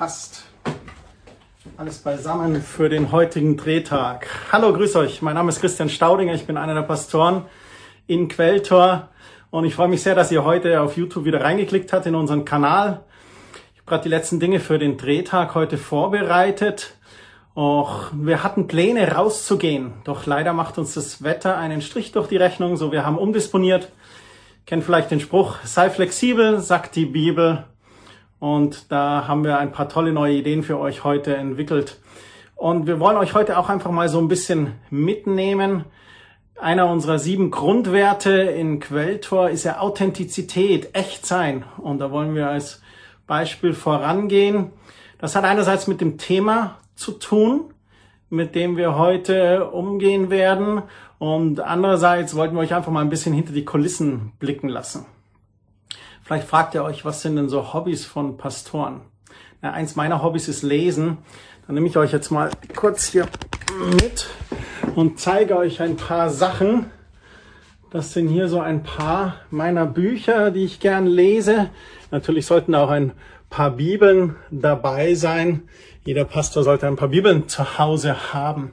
passt. Alles beisammen für den heutigen Drehtag. Hallo, grüß euch. Mein Name ist Christian Staudinger. Ich bin einer der Pastoren in Quelltor. Und ich freue mich sehr, dass ihr heute auf YouTube wieder reingeklickt habt in unseren Kanal. Ich habe gerade die letzten Dinge für den Drehtag heute vorbereitet. Och, wir hatten Pläne rauszugehen, doch leider macht uns das Wetter einen Strich durch die Rechnung, so wir haben umdisponiert. Kennt vielleicht den Spruch, sei flexibel, sagt die Bibel. Und da haben wir ein paar tolle neue Ideen für euch heute entwickelt. Und wir wollen euch heute auch einfach mal so ein bisschen mitnehmen. Einer unserer sieben Grundwerte in Quelltor ist ja Authentizität, echt sein. Und da wollen wir als Beispiel vorangehen. Das hat einerseits mit dem Thema zu tun, mit dem wir heute umgehen werden. Und andererseits wollten wir euch einfach mal ein bisschen hinter die Kulissen blicken lassen. Vielleicht fragt ihr euch, was sind denn so Hobbys von Pastoren? Na, eins meiner Hobbys ist Lesen. Dann nehme ich euch jetzt mal kurz hier mit und zeige euch ein paar Sachen. Das sind hier so ein paar meiner Bücher, die ich gern lese. Natürlich sollten auch ein paar Bibeln dabei sein. Jeder Pastor sollte ein paar Bibeln zu Hause haben.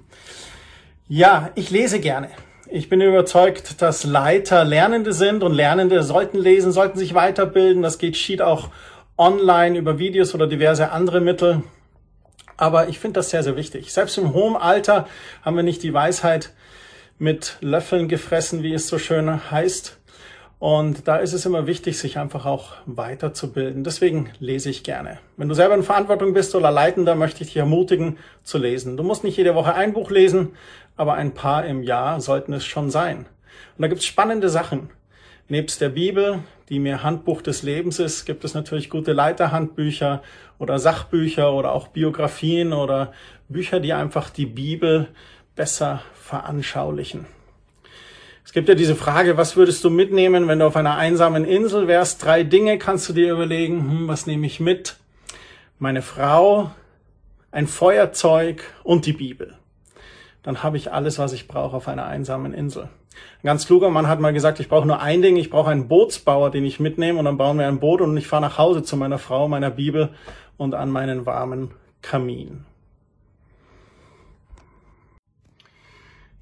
Ja, ich lese gerne. Ich bin überzeugt, dass Leiter Lernende sind und Lernende sollten lesen, sollten sich weiterbilden. Das geht schied auch online über Videos oder diverse andere Mittel. Aber ich finde das sehr, sehr wichtig. Selbst im hohen Alter haben wir nicht die Weisheit mit Löffeln gefressen, wie es so schön heißt. Und da ist es immer wichtig, sich einfach auch weiterzubilden. Deswegen lese ich gerne. Wenn du selber in Verantwortung bist oder Leitender, möchte ich dich ermutigen zu lesen. Du musst nicht jede Woche ein Buch lesen, aber ein paar im Jahr sollten es schon sein. Und da gibt es spannende Sachen. Nebst der Bibel, die mir Handbuch des Lebens ist, gibt es natürlich gute Leiterhandbücher oder Sachbücher oder auch Biografien oder Bücher, die einfach die Bibel besser veranschaulichen. Es gibt ja diese Frage, was würdest du mitnehmen, wenn du auf einer einsamen Insel wärst? Drei Dinge kannst du dir überlegen. Hm, was nehme ich mit? Meine Frau, ein Feuerzeug und die Bibel dann habe ich alles, was ich brauche auf einer einsamen Insel. Ein ganz kluger Mann hat mal gesagt, ich brauche nur ein Ding, ich brauche einen Bootsbauer, den ich mitnehme und dann bauen wir ein Boot und ich fahre nach Hause zu meiner Frau, meiner Bibel und an meinen warmen Kamin.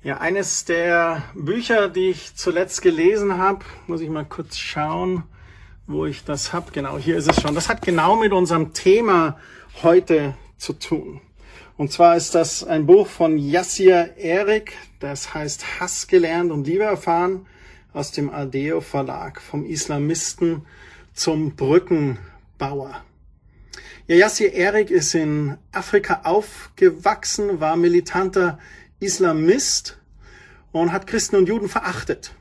Ja, eines der Bücher, die ich zuletzt gelesen habe, muss ich mal kurz schauen, wo ich das habe. Genau, hier ist es schon. Das hat genau mit unserem Thema heute zu tun. Und zwar ist das ein Buch von Yassir Erik, das heißt Hass gelernt und Liebe erfahren aus dem Aldeo Verlag, vom Islamisten zum Brückenbauer. Ja, Yassir Erik ist in Afrika aufgewachsen, war militanter Islamist und hat Christen und Juden verachtet.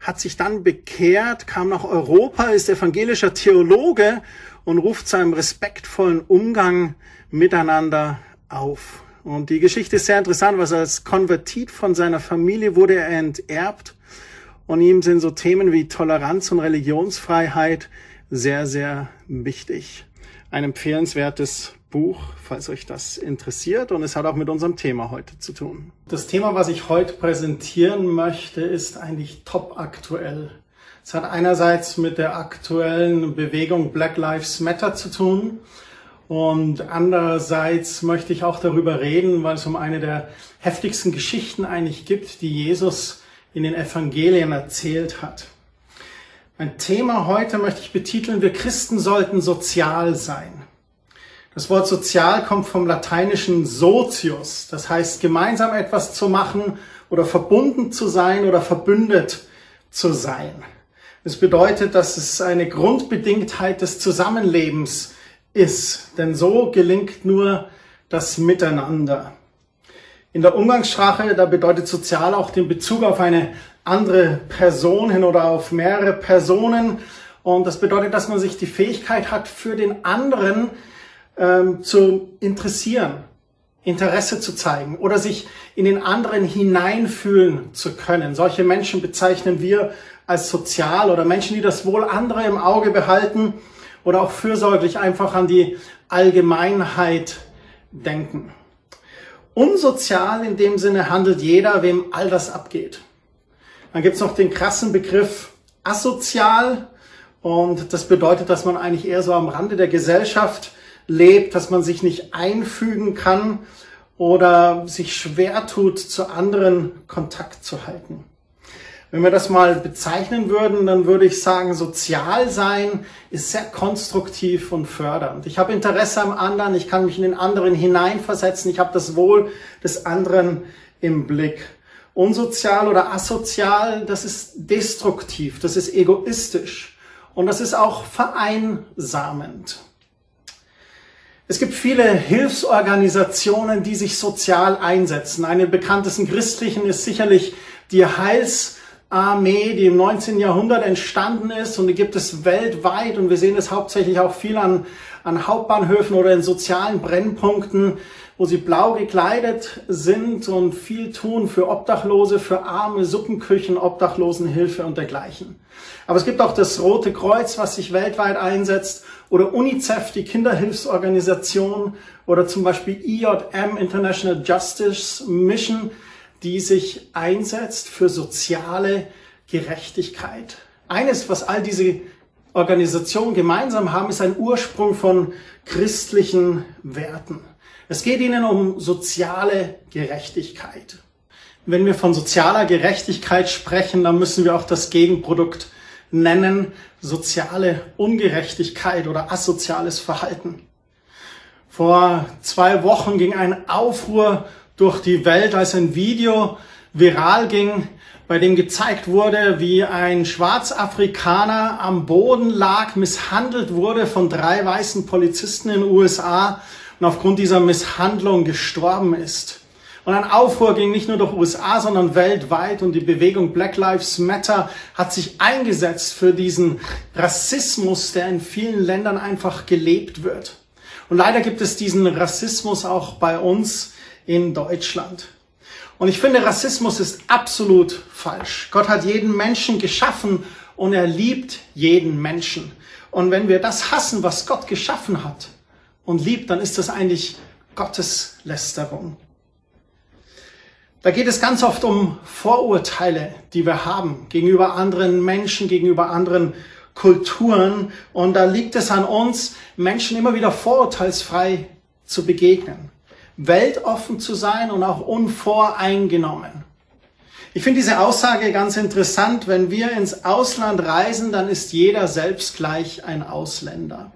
Hat sich dann bekehrt, kam nach Europa, ist evangelischer Theologe und ruft seinem respektvollen Umgang miteinander auf. Und die Geschichte ist sehr interessant, was als Konvertit von seiner Familie wurde er enterbt. Und ihm sind so Themen wie Toleranz und Religionsfreiheit sehr, sehr wichtig. Ein empfehlenswertes Buch, falls euch das interessiert. Und es hat auch mit unserem Thema heute zu tun. Das Thema, was ich heute präsentieren möchte, ist eigentlich top aktuell. Es hat einerseits mit der aktuellen Bewegung Black Lives Matter zu tun und andererseits möchte ich auch darüber reden, weil es um eine der heftigsten Geschichten eigentlich gibt, die Jesus in den Evangelien erzählt hat. Mein Thema heute möchte ich betiteln, wir Christen sollten sozial sein. Das Wort sozial kommt vom lateinischen socius, das heißt gemeinsam etwas zu machen oder verbunden zu sein oder verbündet zu sein. Das bedeutet, dass es eine Grundbedingtheit des Zusammenlebens ist. Denn so gelingt nur das Miteinander. In der Umgangssprache, da bedeutet sozial auch den Bezug auf eine andere Person hin oder auf mehrere Personen. Und das bedeutet, dass man sich die Fähigkeit hat, für den anderen ähm, zu interessieren, Interesse zu zeigen oder sich in den anderen hineinfühlen zu können. Solche Menschen bezeichnen wir als sozial oder Menschen, die das Wohl anderer im Auge behalten oder auch fürsorglich einfach an die Allgemeinheit denken. Unsozial in dem Sinne handelt jeder, wem all das abgeht. Dann gibt's noch den krassen Begriff asozial und das bedeutet, dass man eigentlich eher so am Rande der Gesellschaft lebt, dass man sich nicht einfügen kann oder sich schwer tut, zu anderen Kontakt zu halten. Wenn wir das mal bezeichnen würden, dann würde ich sagen, sozial sein ist sehr konstruktiv und fördernd. Ich habe Interesse am anderen, ich kann mich in den anderen hineinversetzen, ich habe das Wohl des anderen im Blick. Unsozial oder asozial, das ist destruktiv, das ist egoistisch und das ist auch vereinsamend. Es gibt viele Hilfsorganisationen, die sich sozial einsetzen. Eine bekanntesten christlichen ist sicherlich die Heils Armee, die im 19. Jahrhundert entstanden ist und die gibt es weltweit und wir sehen es hauptsächlich auch viel an, an Hauptbahnhöfen oder in sozialen Brennpunkten, wo sie blau gekleidet sind und viel tun für Obdachlose, für arme Suppenküchen, Obdachlosenhilfe und dergleichen. Aber es gibt auch das Rote Kreuz, was sich weltweit einsetzt oder UNICEF, die Kinderhilfsorganisation oder zum Beispiel IJM, International Justice Mission, die sich einsetzt für soziale Gerechtigkeit. Eines, was all diese Organisationen gemeinsam haben, ist ein Ursprung von christlichen Werten. Es geht ihnen um soziale Gerechtigkeit. Wenn wir von sozialer Gerechtigkeit sprechen, dann müssen wir auch das Gegenprodukt nennen, soziale Ungerechtigkeit oder asoziales Verhalten. Vor zwei Wochen ging ein Aufruhr durch die Welt, als ein Video viral ging, bei dem gezeigt wurde, wie ein Schwarzafrikaner am Boden lag, misshandelt wurde von drei weißen Polizisten in den USA und aufgrund dieser Misshandlung gestorben ist. Und ein Aufruhr ging nicht nur durch USA, sondern weltweit und die Bewegung Black Lives Matter hat sich eingesetzt für diesen Rassismus, der in vielen Ländern einfach gelebt wird. Und leider gibt es diesen Rassismus auch bei uns in Deutschland. Und ich finde, Rassismus ist absolut falsch. Gott hat jeden Menschen geschaffen und er liebt jeden Menschen. Und wenn wir das hassen, was Gott geschaffen hat und liebt, dann ist das eigentlich Gottes Lästerung. Da geht es ganz oft um Vorurteile, die wir haben gegenüber anderen Menschen, gegenüber anderen Kulturen. Und da liegt es an uns, Menschen immer wieder vorurteilsfrei zu begegnen weltoffen zu sein und auch unvoreingenommen. Ich finde diese Aussage ganz interessant. Wenn wir ins Ausland reisen, dann ist jeder selbst gleich ein Ausländer.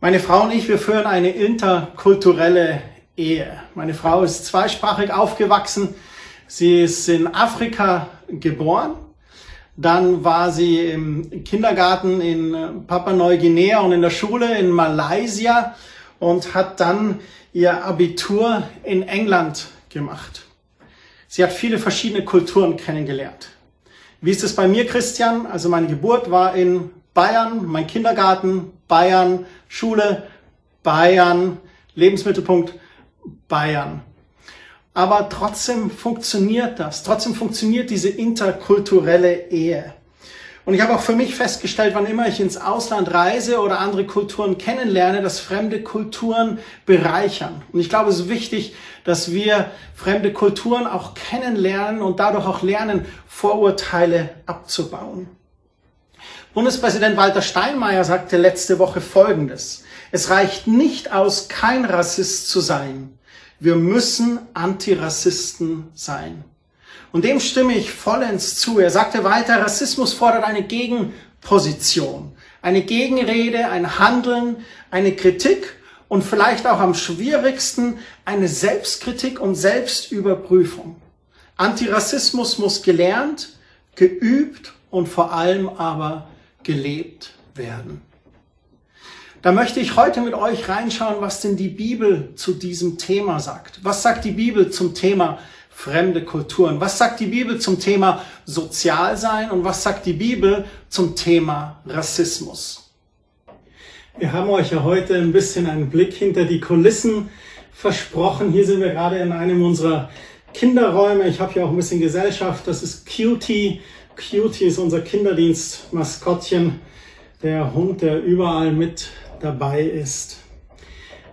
Meine Frau und ich, wir führen eine interkulturelle Ehe. Meine Frau ist zweisprachig aufgewachsen. Sie ist in Afrika geboren. Dann war sie im Kindergarten in Papua-Neuguinea und in der Schule in Malaysia und hat dann ihr Abitur in England gemacht. Sie hat viele verschiedene Kulturen kennengelernt. Wie ist es bei mir, Christian? Also meine Geburt war in Bayern, mein Kindergarten, Bayern, Schule, Bayern, Lebensmittelpunkt, Bayern. Aber trotzdem funktioniert das. Trotzdem funktioniert diese interkulturelle Ehe. Und ich habe auch für mich festgestellt, wann immer ich ins Ausland reise oder andere Kulturen kennenlerne, dass fremde Kulturen bereichern. Und ich glaube, es ist wichtig, dass wir fremde Kulturen auch kennenlernen und dadurch auch lernen, Vorurteile abzubauen. Bundespräsident Walter Steinmeier sagte letzte Woche Folgendes. Es reicht nicht aus, kein Rassist zu sein. Wir müssen Antirassisten sein. Und dem stimme ich vollends zu. Er sagte weiter, Rassismus fordert eine Gegenposition, eine Gegenrede, ein Handeln, eine Kritik und vielleicht auch am schwierigsten eine Selbstkritik und Selbstüberprüfung. Antirassismus muss gelernt, geübt und vor allem aber gelebt werden. Da möchte ich heute mit euch reinschauen, was denn die Bibel zu diesem Thema sagt. Was sagt die Bibel zum Thema fremde Kulturen. Was sagt die Bibel zum Thema Sozialsein und was sagt die Bibel zum Thema Rassismus? Wir haben euch ja heute ein bisschen einen Blick hinter die Kulissen versprochen. Hier sind wir gerade in einem unserer Kinderräume. Ich habe hier auch ein bisschen Gesellschaft. Das ist Cutie. Cutie ist unser Kinderdienst-Maskottchen, der Hund, der überall mit dabei ist.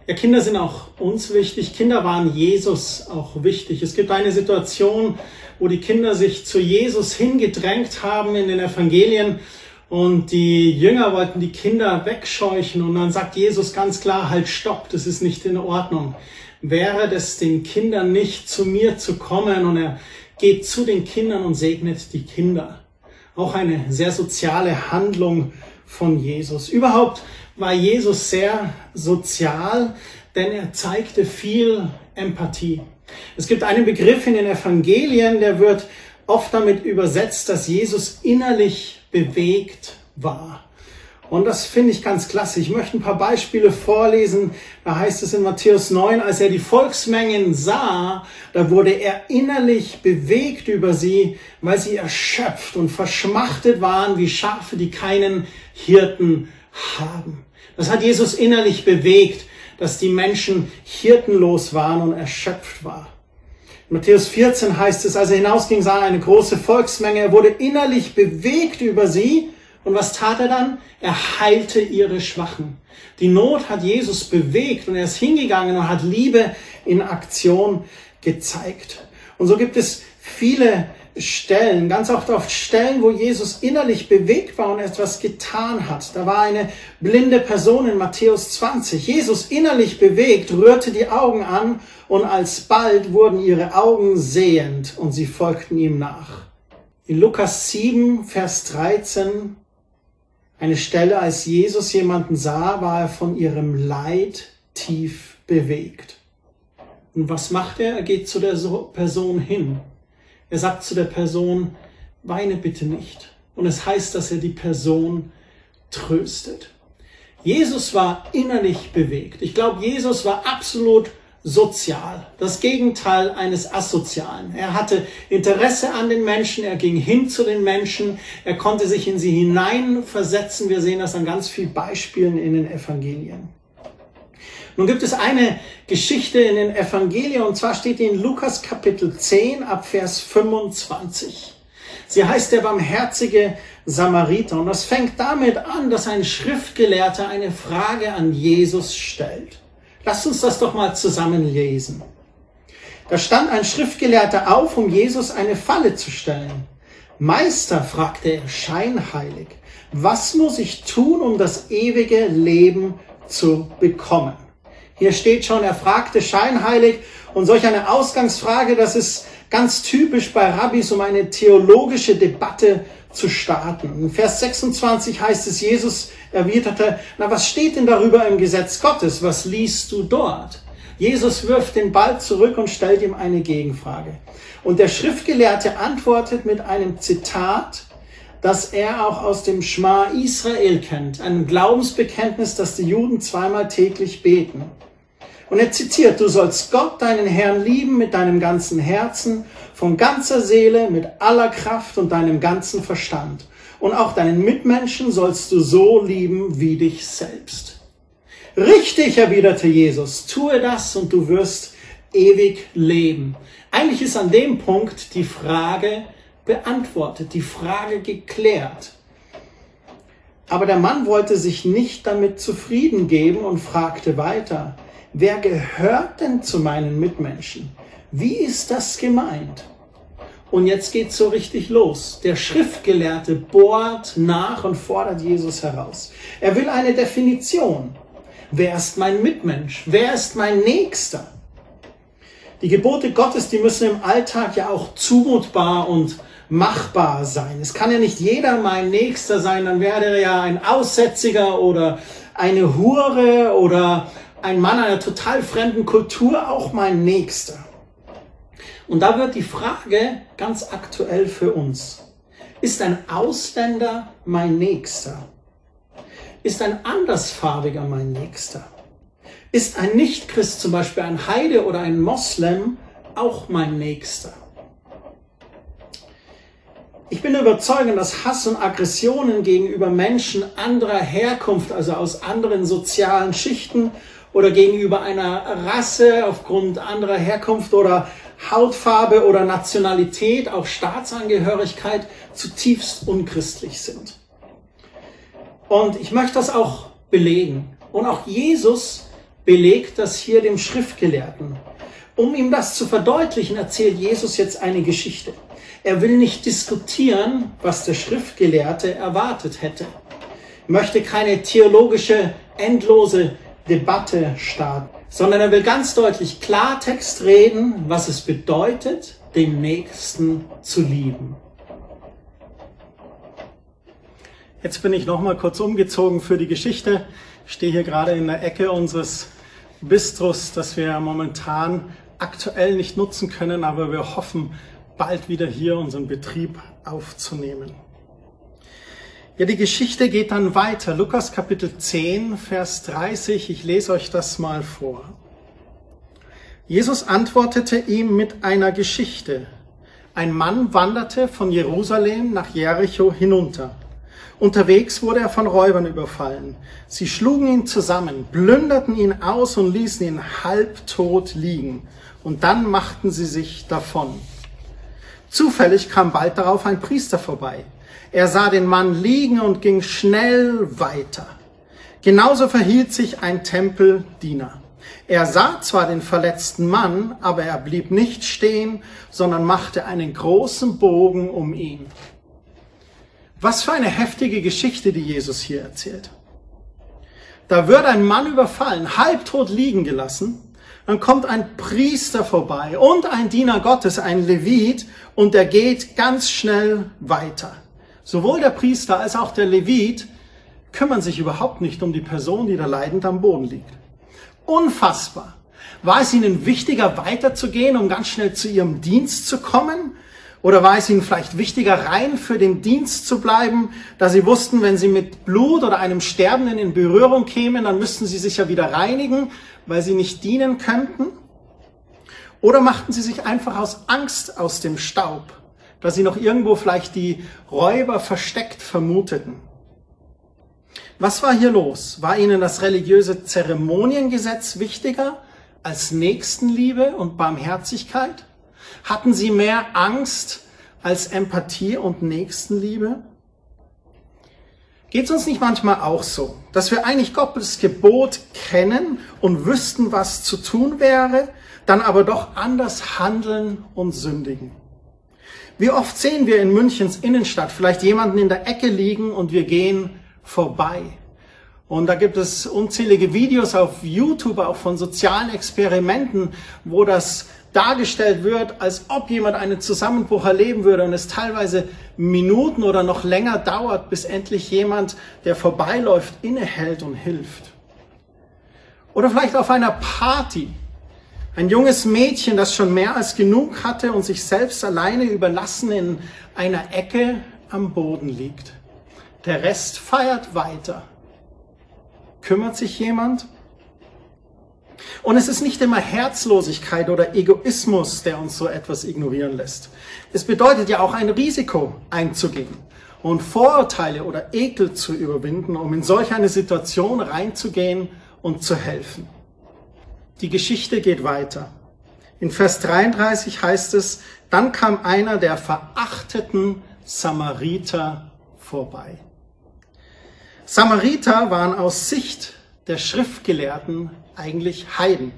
Ja, Kinder sind auch uns wichtig. Kinder waren Jesus auch wichtig. Es gibt eine Situation, wo die Kinder sich zu Jesus hingedrängt haben in den Evangelien Und die Jünger wollten die Kinder wegscheuchen und dann sagt Jesus ganz klar, halt stopp, das ist nicht in Ordnung. Wäre es den Kindern nicht zu mir zu kommen und er geht zu den Kindern und segnet die Kinder. Auch eine sehr soziale Handlung von Jesus. Überhaupt war Jesus sehr sozial, denn er zeigte viel Empathie. Es gibt einen Begriff in den Evangelien, der wird oft damit übersetzt, dass Jesus innerlich bewegt war. Und das finde ich ganz klasse. Ich möchte ein paar Beispiele vorlesen. Da heißt es in Matthäus 9, als er die Volksmengen sah, da wurde er innerlich bewegt über sie, weil sie erschöpft und verschmachtet waren wie Schafe, die keinen Hirten haben. Das hat Jesus innerlich bewegt, dass die Menschen hirtenlos waren und erschöpft waren. Matthäus 14 heißt es, als er hinausging, sah er eine große Volksmenge. Er wurde innerlich bewegt über sie und was tat er dann? Er heilte ihre Schwachen. Die Not hat Jesus bewegt und er ist hingegangen und hat Liebe in Aktion gezeigt. Und so gibt es viele Stellen, ganz oft auf Stellen, wo Jesus innerlich bewegt war und etwas getan hat. Da war eine blinde Person in Matthäus 20. Jesus innerlich bewegt, rührte die Augen an und alsbald wurden ihre Augen sehend und sie folgten ihm nach. In Lukas 7, Vers 13 eine Stelle, als Jesus jemanden sah, war er von ihrem Leid tief bewegt. Und was macht er? Er geht zu der Person hin. Er sagt zu der Person, weine bitte nicht. Und es heißt, dass er die Person tröstet. Jesus war innerlich bewegt. Ich glaube, Jesus war absolut sozial, das Gegenteil eines asozialen. Er hatte Interesse an den Menschen, er ging hin zu den Menschen, er konnte sich in sie hineinversetzen. Wir sehen das an ganz vielen Beispielen in den Evangelien. Nun gibt es eine Geschichte in den Evangelien und zwar steht die in Lukas Kapitel 10 ab Vers 25. Sie heißt der barmherzige Samariter und das fängt damit an, dass ein Schriftgelehrter eine Frage an Jesus stellt. Lasst uns das doch mal zusammen lesen. Da stand ein Schriftgelehrter auf, um Jesus eine Falle zu stellen. Meister, fragte er scheinheilig, was muss ich tun, um das ewige Leben zu bekommen? Hier steht schon, er fragte scheinheilig und solch eine Ausgangsfrage, das ist ganz typisch bei Rabbis, um eine theologische Debatte zu starten. In Vers 26 heißt es, Jesus erwiderte, na was steht denn darüber im Gesetz Gottes? Was liest du dort? Jesus wirft den Ball zurück und stellt ihm eine Gegenfrage. Und der Schriftgelehrte antwortet mit einem Zitat, das er auch aus dem Schma Israel kennt, einem Glaubensbekenntnis, das die Juden zweimal täglich beten. Und er zitiert, du sollst Gott, deinen Herrn, lieben mit deinem ganzen Herzen, von ganzer Seele, mit aller Kraft und deinem ganzen Verstand. Und auch deinen Mitmenschen sollst du so lieben wie dich selbst. Richtig, erwiderte Jesus, tue das und du wirst ewig leben. Eigentlich ist an dem Punkt die Frage beantwortet, die Frage geklärt. Aber der Mann wollte sich nicht damit zufrieden geben und fragte weiter, wer gehört denn zu meinen Mitmenschen? Wie ist das gemeint? Und jetzt geht's so richtig los. Der Schriftgelehrte bohrt nach und fordert Jesus heraus. Er will eine Definition. Wer ist mein Mitmensch? Wer ist mein Nächster? Die Gebote Gottes, die müssen im Alltag ja auch zumutbar und machbar sein. Es kann ja nicht jeder mein Nächster sein, dann wäre er ja ein Aussätziger oder eine Hure oder ein Mann einer total fremden Kultur auch mein Nächster. Und da wird die Frage ganz aktuell für uns. Ist ein Ausländer mein Nächster? Ist ein andersfarbiger mein Nächster? Ist ein Nichtchrist, zum Beispiel ein Heide oder ein Moslem, auch mein Nächster? Ich bin überzeugt, dass Hass und Aggressionen gegenüber Menschen anderer Herkunft, also aus anderen sozialen Schichten oder gegenüber einer Rasse aufgrund anderer Herkunft oder Hautfarbe oder Nationalität, auch Staatsangehörigkeit zutiefst unchristlich sind. Und ich möchte das auch belegen. Und auch Jesus belegt das hier dem Schriftgelehrten. Um ihm das zu verdeutlichen, erzählt Jesus jetzt eine Geschichte. Er will nicht diskutieren, was der Schriftgelehrte erwartet hätte. Er möchte keine theologische, endlose Debatte starten, sondern er will ganz deutlich Klartext reden, was es bedeutet, den Nächsten zu lieben. Jetzt bin ich noch mal kurz umgezogen für die Geschichte. Ich stehe hier gerade in der Ecke unseres Bistros, das wir momentan aktuell nicht nutzen können, aber wir hoffen, bald wieder hier unseren Betrieb aufzunehmen. Ja, die Geschichte geht dann weiter. Lukas Kapitel 10, Vers 30. Ich lese euch das mal vor. Jesus antwortete ihm mit einer Geschichte. Ein Mann wanderte von Jerusalem nach Jericho hinunter. Unterwegs wurde er von Räubern überfallen. Sie schlugen ihn zusammen, plünderten ihn aus und ließen ihn halbtot liegen. Und dann machten sie sich davon. Zufällig kam bald darauf ein Priester vorbei. Er sah den Mann liegen und ging schnell weiter. Genauso verhielt sich ein Tempeldiener. Er sah zwar den verletzten Mann, aber er blieb nicht stehen, sondern machte einen großen Bogen um ihn. Was für eine heftige Geschichte, die Jesus hier erzählt. Da wird ein Mann überfallen, halbtot liegen gelassen, dann kommt ein Priester vorbei und ein Diener Gottes, ein Levit, und der geht ganz schnell weiter. Sowohl der Priester als auch der Levit kümmern sich überhaupt nicht um die Person, die da leidend am Boden liegt. Unfassbar. War es ihnen wichtiger, weiterzugehen, um ganz schnell zu ihrem Dienst zu kommen? Oder war es ihnen vielleicht wichtiger, rein für den Dienst zu bleiben, da sie wussten, wenn sie mit Blut oder einem Sterbenden in Berührung kämen, dann müssten sie sich ja wieder reinigen, weil sie nicht dienen könnten? Oder machten sie sich einfach aus Angst aus dem Staub, da sie noch irgendwo vielleicht die Räuber versteckt vermuteten? Was war hier los? War ihnen das religiöse Zeremoniengesetz wichtiger als Nächstenliebe und Barmherzigkeit? Hatten sie mehr Angst als Empathie und Nächstenliebe? Geht es uns nicht manchmal auch so, dass wir eigentlich Gottes Gebot kennen und wüssten, was zu tun wäre, dann aber doch anders handeln und sündigen? Wie oft sehen wir in Münchens Innenstadt vielleicht jemanden in der Ecke liegen und wir gehen vorbei? Und da gibt es unzählige Videos auf YouTube, auch von sozialen Experimenten, wo das dargestellt wird, als ob jemand einen Zusammenbruch erleben würde und es teilweise Minuten oder noch länger dauert, bis endlich jemand, der vorbeiläuft, innehält und hilft. Oder vielleicht auf einer Party. Ein junges Mädchen, das schon mehr als genug hatte und sich selbst alleine überlassen in einer Ecke am Boden liegt. Der Rest feiert weiter. Kümmert sich jemand? Und es ist nicht immer Herzlosigkeit oder Egoismus, der uns so etwas ignorieren lässt. Es bedeutet ja auch ein Risiko einzugehen und Vorurteile oder Ekel zu überwinden, um in solch eine Situation reinzugehen und zu helfen. Die Geschichte geht weiter. In Vers 33 heißt es, dann kam einer der verachteten Samariter vorbei. Samariter waren aus Sicht der Schriftgelehrten eigentlich Heiden.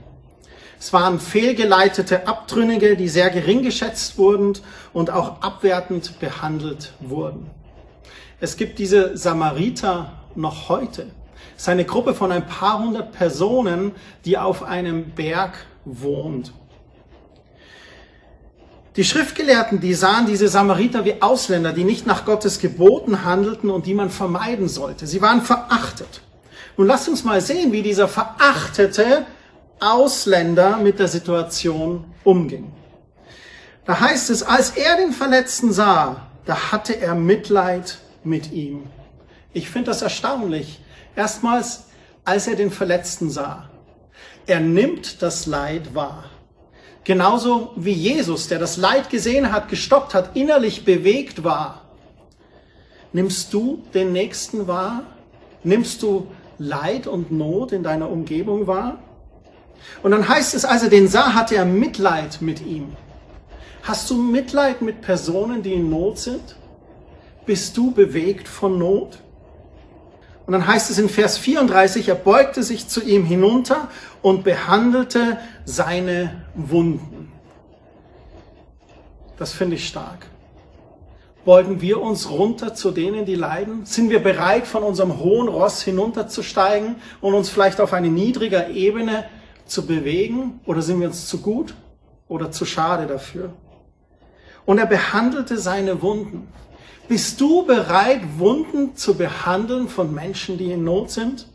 Es waren fehlgeleitete Abtrünnige, die sehr gering geschätzt wurden und auch abwertend behandelt wurden. Es gibt diese Samariter noch heute. Es ist eine Gruppe von ein paar hundert Personen, die auf einem Berg wohnt. Die Schriftgelehrten, die sahen diese Samariter wie Ausländer, die nicht nach Gottes Geboten handelten und die man vermeiden sollte. Sie waren verachtet. Nun lasst uns mal sehen, wie dieser verachtete Ausländer mit der Situation umging. Da heißt es, als er den Verletzten sah, da hatte er Mitleid mit ihm. Ich finde das erstaunlich. Erstmals, als er den Verletzten sah. Er nimmt das Leid wahr. Genauso wie Jesus, der das Leid gesehen hat, gestoppt hat, innerlich bewegt war. Nimmst du den Nächsten wahr? Nimmst du Leid und Not in deiner Umgebung wahr? Und dann heißt es, als er den sah, hatte er Mitleid mit ihm. Hast du Mitleid mit Personen, die in Not sind? Bist du bewegt von Not? Und dann heißt es in Vers 34, er beugte sich zu ihm hinunter und behandelte seine Wunden. Das finde ich stark. Beugen wir uns runter zu denen, die leiden? Sind wir bereit, von unserem hohen Ross hinunterzusteigen und uns vielleicht auf eine niedrige Ebene zu bewegen? Oder sind wir uns zu gut oder zu schade dafür? Und er behandelte seine Wunden. Bist du bereit, Wunden zu behandeln von Menschen, die in Not sind?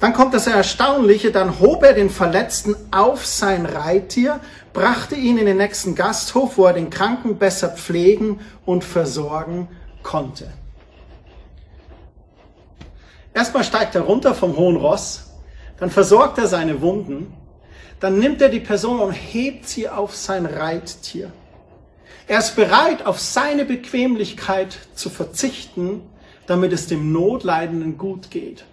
Dann kommt das Erstaunliche, dann hob er den Verletzten auf sein Reittier, brachte ihn in den nächsten Gasthof, wo er den Kranken besser pflegen und versorgen konnte. Erstmal steigt er runter vom hohen Ross, dann versorgt er seine Wunden, dann nimmt er die Person und hebt sie auf sein Reittier. Er ist bereit, auf seine Bequemlichkeit zu verzichten, damit es dem Notleidenden gut geht.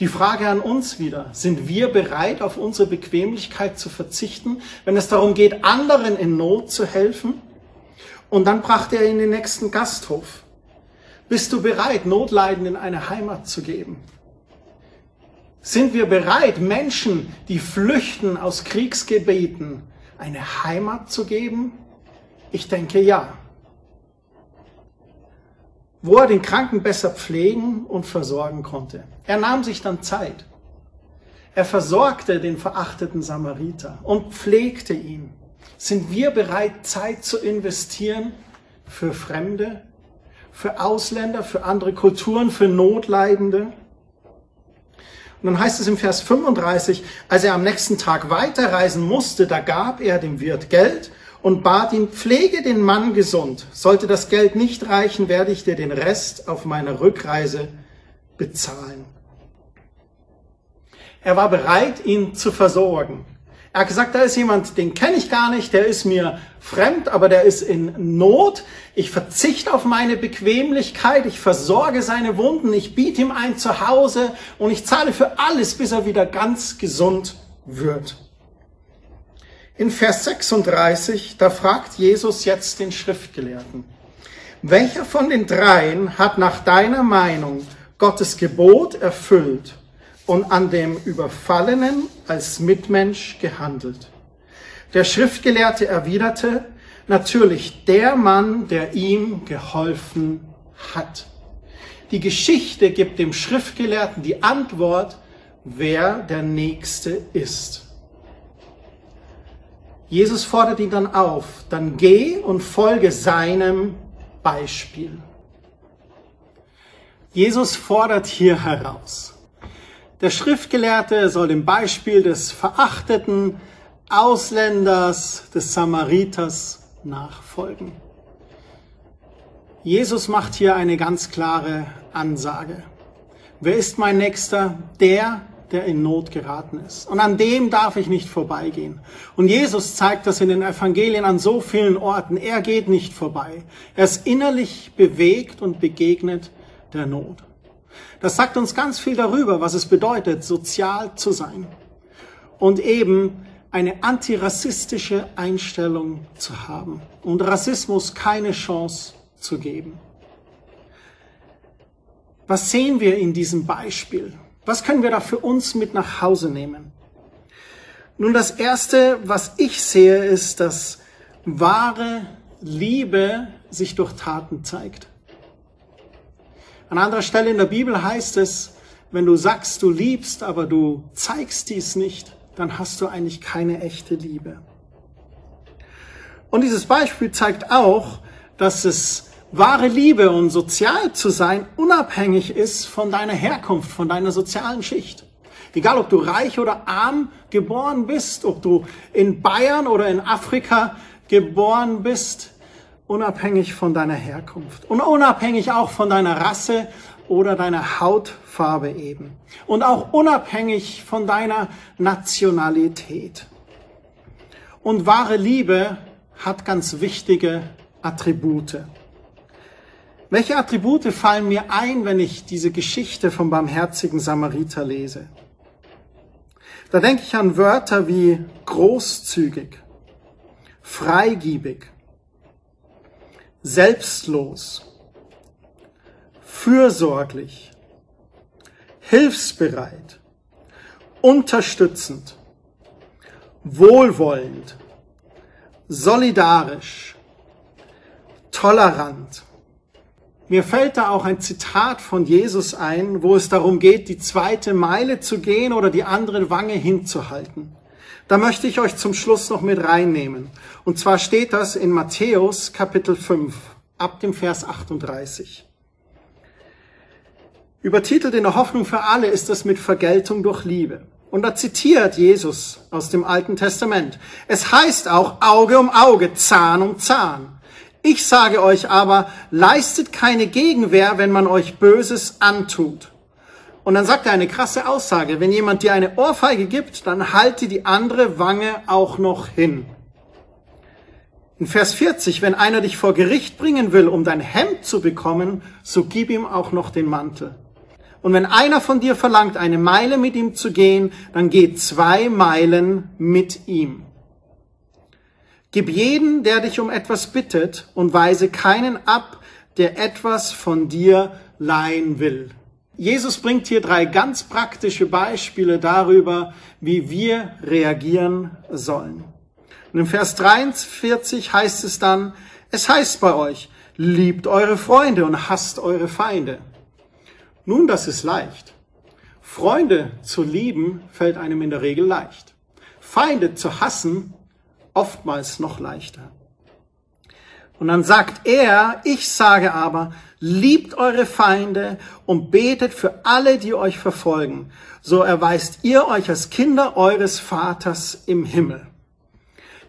Die Frage an uns wieder, sind wir bereit, auf unsere Bequemlichkeit zu verzichten, wenn es darum geht, anderen in Not zu helfen? Und dann brachte er ihn in den nächsten Gasthof. Bist du bereit, Notleidenden eine Heimat zu geben? Sind wir bereit, Menschen, die flüchten aus Kriegsgebieten, eine Heimat zu geben? Ich denke ja. Wo er den Kranken besser pflegen und versorgen konnte. Er nahm sich dann Zeit. Er versorgte den verachteten Samariter und pflegte ihn. Sind wir bereit, Zeit zu investieren für Fremde, für Ausländer, für andere Kulturen, für Notleidende? Und dann heißt es im Vers 35, als er am nächsten Tag weiterreisen musste, da gab er dem Wirt Geld und bat ihn, pflege den Mann gesund. Sollte das Geld nicht reichen, werde ich dir den Rest auf meiner Rückreise bezahlen. Er war bereit, ihn zu versorgen. Er hat gesagt, da ist jemand, den kenne ich gar nicht, der ist mir fremd, aber der ist in Not. Ich verzichte auf meine Bequemlichkeit, ich versorge seine Wunden, ich biete ihm ein Zuhause und ich zahle für alles, bis er wieder ganz gesund wird. In Vers 36, da fragt Jesus jetzt den Schriftgelehrten, welcher von den dreien hat nach deiner Meinung Gottes Gebot erfüllt und an dem Überfallenen als Mitmensch gehandelt. Der Schriftgelehrte erwiderte, natürlich der Mann, der ihm geholfen hat. Die Geschichte gibt dem Schriftgelehrten die Antwort, wer der Nächste ist. Jesus fordert ihn dann auf, dann geh und folge seinem Beispiel. Jesus fordert hier heraus. Der Schriftgelehrte soll dem Beispiel des verachteten Ausländers, des Samariters nachfolgen. Jesus macht hier eine ganz klare Ansage. Wer ist mein Nächster? Der, der in Not geraten ist. Und an dem darf ich nicht vorbeigehen. Und Jesus zeigt das in den Evangelien an so vielen Orten. Er geht nicht vorbei. Er ist innerlich bewegt und begegnet der Not. Das sagt uns ganz viel darüber, was es bedeutet, sozial zu sein und eben eine antirassistische Einstellung zu haben und Rassismus keine Chance zu geben. Was sehen wir in diesem Beispiel? Was können wir da für uns mit nach Hause nehmen? Nun, das Erste, was ich sehe, ist, dass wahre Liebe sich durch Taten zeigt. An anderer Stelle in der Bibel heißt es, wenn du sagst, du liebst, aber du zeigst dies nicht, dann hast du eigentlich keine echte Liebe. Und dieses Beispiel zeigt auch, dass es wahre Liebe und sozial zu sein unabhängig ist von deiner Herkunft, von deiner sozialen Schicht. Egal, ob du reich oder arm geboren bist, ob du in Bayern oder in Afrika geboren bist, unabhängig von deiner Herkunft und unabhängig auch von deiner Rasse oder deiner Hautfarbe eben und auch unabhängig von deiner Nationalität. Und wahre Liebe hat ganz wichtige Attribute. Welche Attribute fallen mir ein, wenn ich diese Geschichte vom barmherzigen Samariter lese? Da denke ich an Wörter wie großzügig, freigiebig, selbstlos, fürsorglich, hilfsbereit, unterstützend, wohlwollend, solidarisch, tolerant. Mir fällt da auch ein Zitat von Jesus ein, wo es darum geht, die zweite Meile zu gehen oder die andere Wange hinzuhalten. Da möchte ich euch zum Schluss noch mit reinnehmen. Und zwar steht das in Matthäus Kapitel 5 ab dem Vers 38. Übertitelt in der Hoffnung für alle ist das mit Vergeltung durch Liebe. Und da zitiert Jesus aus dem Alten Testament. Es heißt auch Auge um Auge, Zahn um Zahn. Ich sage euch aber, leistet keine Gegenwehr, wenn man euch Böses antut. Und dann sagt er eine krasse Aussage. Wenn jemand dir eine Ohrfeige gibt, dann halte die andere Wange auch noch hin. In Vers 40, wenn einer dich vor Gericht bringen will, um dein Hemd zu bekommen, so gib ihm auch noch den Mantel. Und wenn einer von dir verlangt, eine Meile mit ihm zu gehen, dann geh zwei Meilen mit ihm. Gib jeden, der dich um etwas bittet, und weise keinen ab, der etwas von dir leihen will. Jesus bringt hier drei ganz praktische Beispiele darüber, wie wir reagieren sollen. Und im Vers 43 heißt es dann, es heißt bei euch, liebt eure Freunde und hasst eure Feinde. Nun, das ist leicht. Freunde zu lieben fällt einem in der Regel leicht. Feinde zu hassen oftmals noch leichter. Und dann sagt er, ich sage aber, liebt eure Feinde und betet für alle, die euch verfolgen. So erweist ihr euch als Kinder eures Vaters im Himmel.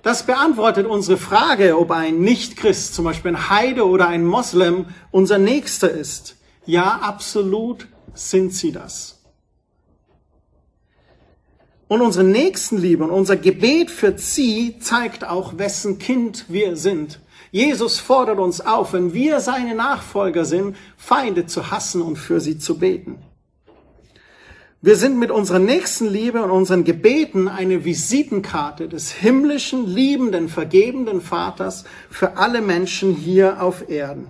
Das beantwortet unsere Frage, ob ein Nichtchrist, zum Beispiel ein Heide oder ein Moslem, unser Nächster ist. Ja, absolut sind sie das. Und unsere Nächstenliebe und unser Gebet für sie zeigt auch, wessen Kind wir sind. Jesus fordert uns auf, wenn wir seine Nachfolger sind, Feinde zu hassen und für sie zu beten. Wir sind mit unserer nächsten Liebe und unseren Gebeten eine Visitenkarte des himmlischen, liebenden, vergebenden Vaters für alle Menschen hier auf Erden.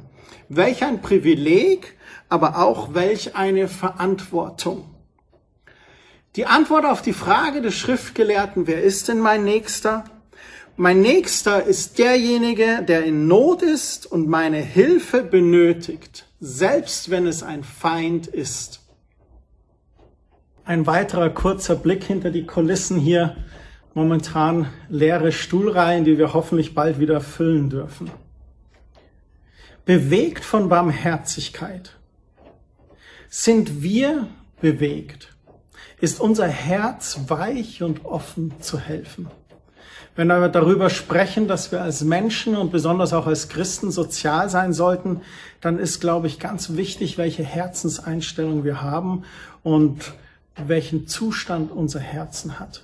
Welch ein Privileg, aber auch welch eine Verantwortung. Die Antwort auf die Frage des Schriftgelehrten, wer ist denn mein Nächster? Mein Nächster ist derjenige, der in Not ist und meine Hilfe benötigt, selbst wenn es ein Feind ist. Ein weiterer kurzer Blick hinter die Kulissen hier. Momentan leere Stuhlreihen, die wir hoffentlich bald wieder füllen dürfen. Bewegt von Barmherzigkeit. Sind wir bewegt? Ist unser Herz weich und offen zu helfen? Wenn wir darüber sprechen, dass wir als Menschen und besonders auch als Christen sozial sein sollten, dann ist, glaube ich, ganz wichtig, welche Herzenseinstellung wir haben und welchen Zustand unser Herzen hat.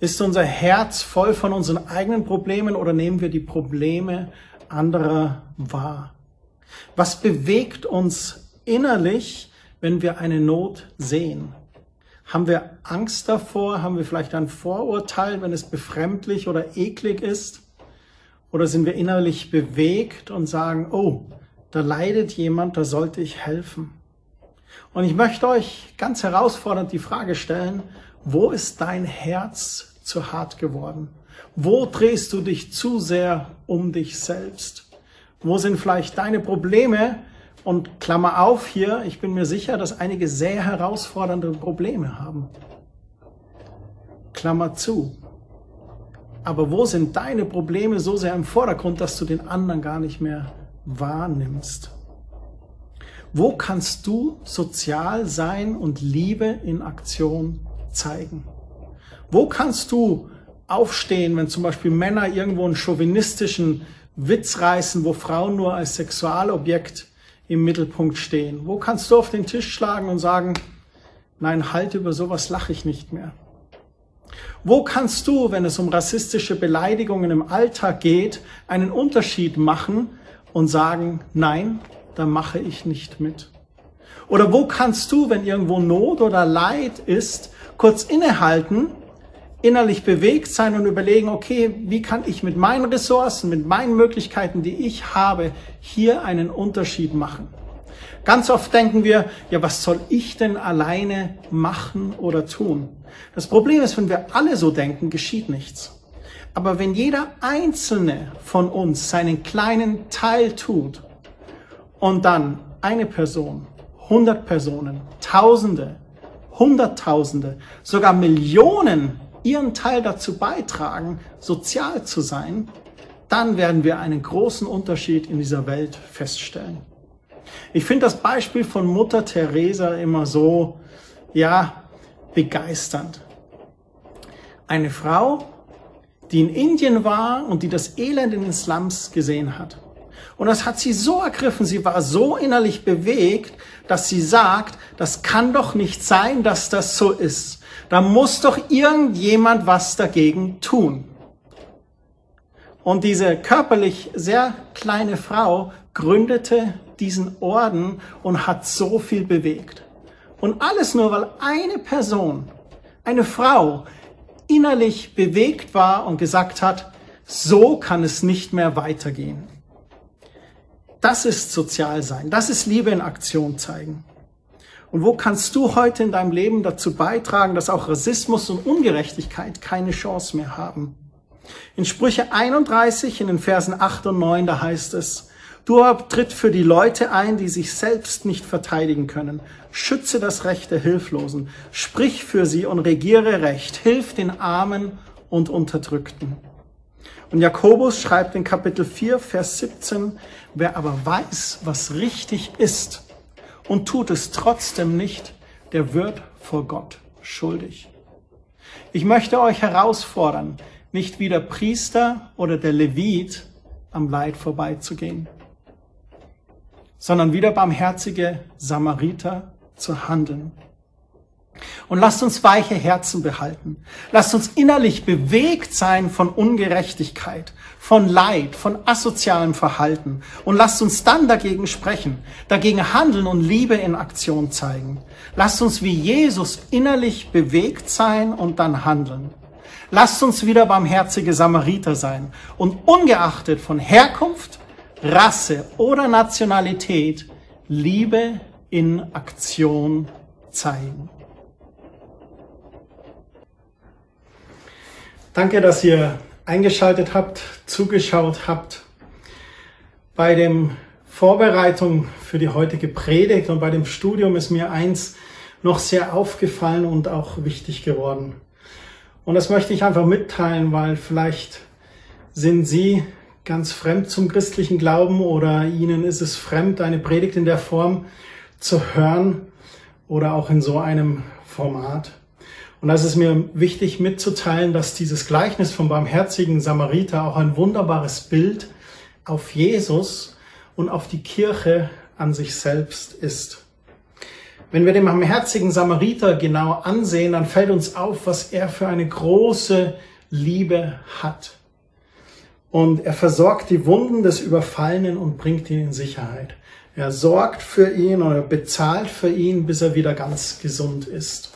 Ist unser Herz voll von unseren eigenen Problemen oder nehmen wir die Probleme anderer wahr? Was bewegt uns innerlich, wenn wir eine Not sehen? Haben wir Angst davor? Haben wir vielleicht ein Vorurteil, wenn es befremdlich oder eklig ist? Oder sind wir innerlich bewegt und sagen, oh, da leidet jemand, da sollte ich helfen? Und ich möchte euch ganz herausfordernd die Frage stellen, wo ist dein Herz zu hart geworden? Wo drehst du dich zu sehr um dich selbst? Wo sind vielleicht deine Probleme? Und Klammer auf hier, ich bin mir sicher, dass einige sehr herausfordernde Probleme haben. Klammer zu. Aber wo sind deine Probleme so sehr im Vordergrund, dass du den anderen gar nicht mehr wahrnimmst? Wo kannst du sozial sein und Liebe in Aktion zeigen? Wo kannst du aufstehen, wenn zum Beispiel Männer irgendwo einen chauvinistischen Witz reißen, wo Frauen nur als Sexualobjekt im Mittelpunkt stehen? Wo kannst du auf den Tisch schlagen und sagen, nein, halt über sowas lache ich nicht mehr? Wo kannst du, wenn es um rassistische Beleidigungen im Alltag geht, einen Unterschied machen und sagen, nein, da mache ich nicht mit. Oder wo kannst du, wenn irgendwo Not oder Leid ist, kurz innehalten, innerlich bewegt sein und überlegen, okay, wie kann ich mit meinen Ressourcen, mit meinen Möglichkeiten, die ich habe, hier einen Unterschied machen? Ganz oft denken wir, ja, was soll ich denn alleine machen oder tun? Das Problem ist, wenn wir alle so denken, geschieht nichts. Aber wenn jeder einzelne von uns seinen kleinen Teil tut und dann eine Person, hundert Personen, Tausende, Hunderttausende, sogar Millionen ihren Teil dazu beitragen, sozial zu sein, dann werden wir einen großen Unterschied in dieser Welt feststellen. Ich finde das Beispiel von Mutter Teresa immer so, ja, begeisternd. Eine Frau, die in Indien war und die das Elend in den Slums gesehen hat. Und das hat sie so ergriffen, sie war so innerlich bewegt, dass sie sagt, das kann doch nicht sein, dass das so ist. Da muss doch irgendjemand was dagegen tun. Und diese körperlich sehr kleine Frau gründete diesen Orden und hat so viel bewegt. Und alles nur, weil eine Person, eine Frau, innerlich bewegt war und gesagt hat, so kann es nicht mehr weitergehen. Das ist sozial sein. Das ist Liebe in Aktion zeigen. Und wo kannst du heute in deinem Leben dazu beitragen, dass auch Rassismus und Ungerechtigkeit keine Chance mehr haben? In Sprüche 31 in den Versen 8 und 9, da heißt es, Du tritt für die Leute ein, die sich selbst nicht verteidigen können. Schütze das Recht der Hilflosen. Sprich für sie und regiere Recht. Hilf den Armen und Unterdrückten. Und Jakobus schreibt in Kapitel 4, Vers 17, wer aber weiß, was richtig ist und tut es trotzdem nicht, der wird vor Gott schuldig. Ich möchte euch herausfordern, nicht wie der Priester oder der Levit am Leid vorbeizugehen sondern wie der barmherzige Samariter zu handeln. Und lasst uns weiche Herzen behalten. Lasst uns innerlich bewegt sein von Ungerechtigkeit, von Leid, von asozialem Verhalten. Und lasst uns dann dagegen sprechen, dagegen handeln und Liebe in Aktion zeigen. Lasst uns wie Jesus innerlich bewegt sein und dann handeln. Lasst uns wieder barmherzige Samariter sein und ungeachtet von Herkunft, Rasse oder Nationalität Liebe in Aktion zeigen. Danke, dass ihr eingeschaltet habt, zugeschaut habt bei dem Vorbereitung für die heutige Predigt und bei dem Studium ist mir eins noch sehr aufgefallen und auch wichtig geworden. Und das möchte ich einfach mitteilen, weil vielleicht sind Sie ganz fremd zum christlichen Glauben oder ihnen ist es fremd, eine Predigt in der Form zu hören oder auch in so einem Format. Und das ist mir wichtig mitzuteilen, dass dieses Gleichnis vom barmherzigen Samariter auch ein wunderbares Bild auf Jesus und auf die Kirche an sich selbst ist. Wenn wir den barmherzigen Samariter genau ansehen, dann fällt uns auf, was er für eine große Liebe hat. Und er versorgt die Wunden des Überfallenen und bringt ihn in Sicherheit. Er sorgt für ihn oder bezahlt für ihn, bis er wieder ganz gesund ist.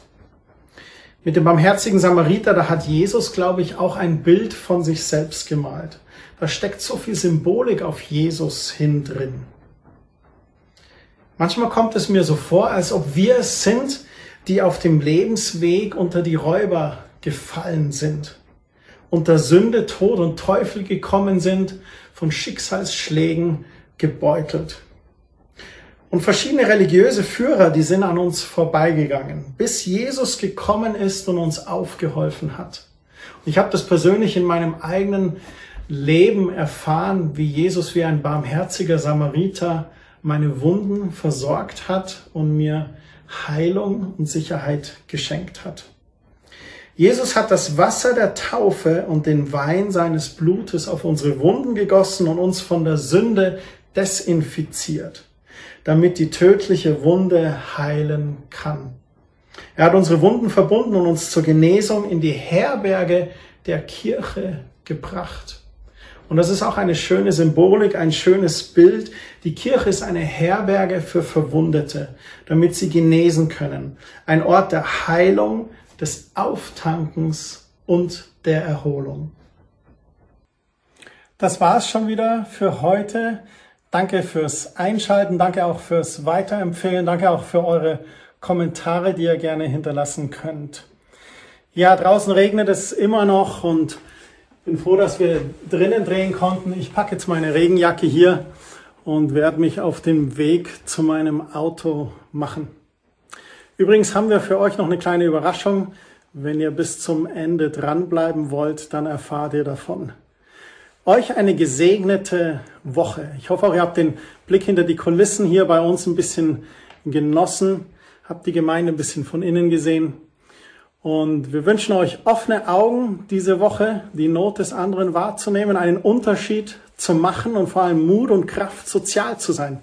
Mit dem barmherzigen Samariter, da hat Jesus, glaube ich, auch ein Bild von sich selbst gemalt. Da steckt so viel Symbolik auf Jesus hin drin. Manchmal kommt es mir so vor, als ob wir es sind, die auf dem Lebensweg unter die Räuber gefallen sind unter Sünde, Tod und Teufel gekommen sind, von Schicksalsschlägen gebeutelt. Und verschiedene religiöse Führer, die sind an uns vorbeigegangen, bis Jesus gekommen ist und uns aufgeholfen hat. Und ich habe das persönlich in meinem eigenen Leben erfahren, wie Jesus wie ein barmherziger Samariter meine Wunden versorgt hat und mir Heilung und Sicherheit geschenkt hat. Jesus hat das Wasser der Taufe und den Wein seines Blutes auf unsere Wunden gegossen und uns von der Sünde desinfiziert, damit die tödliche Wunde heilen kann. Er hat unsere Wunden verbunden und uns zur Genesung in die Herberge der Kirche gebracht. Und das ist auch eine schöne Symbolik, ein schönes Bild. Die Kirche ist eine Herberge für Verwundete, damit sie genesen können. Ein Ort der Heilung, des Auftankens und der Erholung. Das war es schon wieder für heute. Danke fürs Einschalten, danke auch fürs Weiterempfehlen, danke auch für eure Kommentare, die ihr gerne hinterlassen könnt. Ja, draußen regnet es immer noch und bin froh, dass wir drinnen drehen konnten. Ich packe jetzt meine Regenjacke hier und werde mich auf den Weg zu meinem Auto machen. Übrigens haben wir für euch noch eine kleine Überraschung. Wenn ihr bis zum Ende dranbleiben wollt, dann erfahrt ihr davon. Euch eine gesegnete Woche. Ich hoffe auch, ihr habt den Blick hinter die Kulissen hier bei uns ein bisschen genossen habe die Gemeinde ein bisschen von innen gesehen. Und wir wünschen euch offene Augen diese Woche, die Not des anderen wahrzunehmen, einen Unterschied zu machen und vor allem Mut und Kraft, sozial zu sein,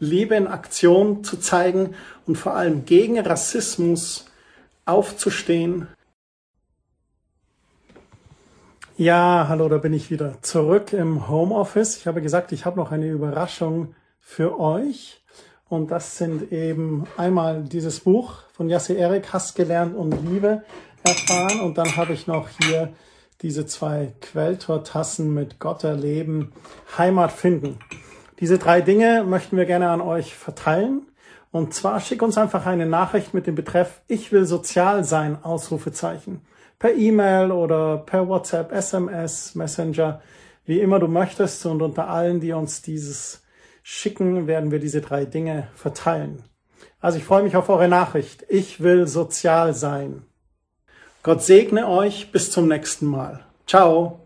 Liebe in Aktion zu zeigen und vor allem gegen Rassismus aufzustehen. Ja, hallo, da bin ich wieder zurück im Homeoffice. Ich habe gesagt, ich habe noch eine Überraschung für euch. Und das sind eben einmal dieses Buch von Jasse Erik, Hass gelernt und Liebe erfahren. Und dann habe ich noch hier diese zwei Quelltortassen mit Gott erleben, Heimat finden. Diese drei Dinge möchten wir gerne an euch verteilen. Und zwar schick uns einfach eine Nachricht mit dem Betreff Ich will sozial sein, Ausrufezeichen. Per E-Mail oder per WhatsApp, SMS, Messenger, wie immer du möchtest. Und unter allen, die uns dieses schicken, werden wir diese drei Dinge verteilen. Also ich freue mich auf eure Nachricht. Ich will sozial sein. Gott segne euch. Bis zum nächsten Mal. Ciao.